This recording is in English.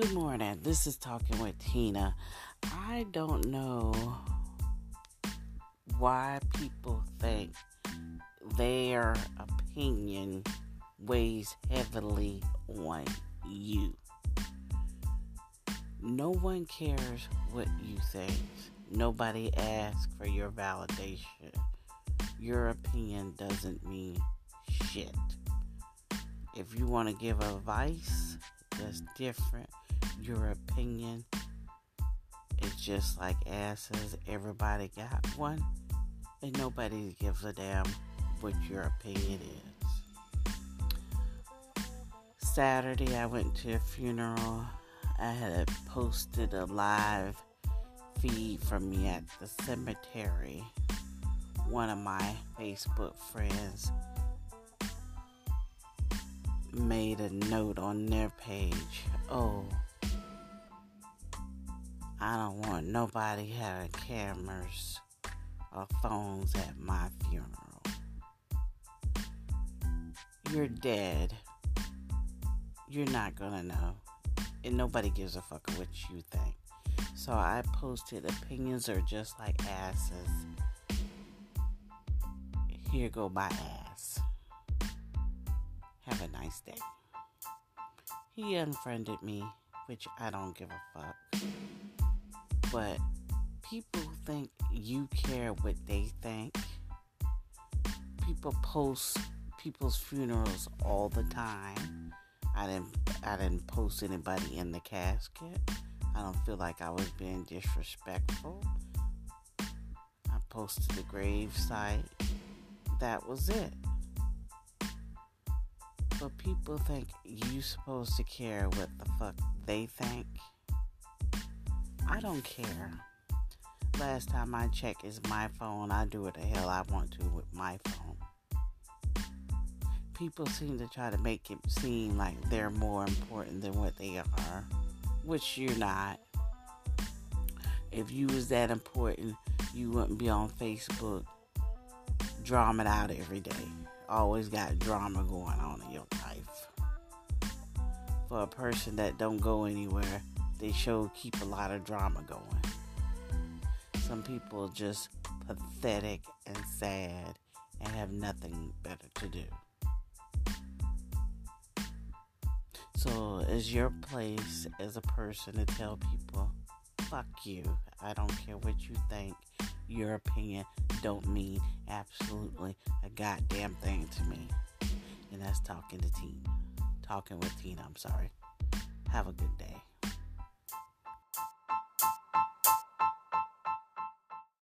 Good morning. This is Talking with Tina. I don't know why people think their opinion weighs heavily on you. No one cares what you think. Nobody asks for your validation. Your opinion doesn't mean shit. If you want to give advice that's different, your opinion is just like asses. Everybody got one, and nobody gives a damn what your opinion is. Saturday, I went to a funeral. I had posted a live feed from me at the cemetery. One of my Facebook friends made a note on their page. Nobody having cameras or phones at my funeral. You're dead. You're not gonna know. And nobody gives a fuck what you think. So I posted opinions are just like asses. Here go my ass. Have a nice day. He unfriended me, which I don't give a fuck but people think you care what they think. People post people's funerals all the time. I didn't I didn't post anybody in the casket. I don't feel like I was being disrespectful. I posted the grave site. That was it. But people think you supposed to care what the fuck they think. I don't care. Last time I checked is my phone. I do what the hell I want to with my phone. People seem to try to make it seem like they're more important than what they are, which you're not. If you was that important, you wouldn't be on Facebook drawing out every day. Always got drama going on in your life. For a person that don't go anywhere, they show keep a lot of drama going. Some people just pathetic and sad and have nothing better to do. So, is your place as a person to tell people, fuck you. I don't care what you think. Your opinion don't mean absolutely a goddamn thing to me. And that's talking to Tina. Talking with Tina, I'm sorry. Have a good.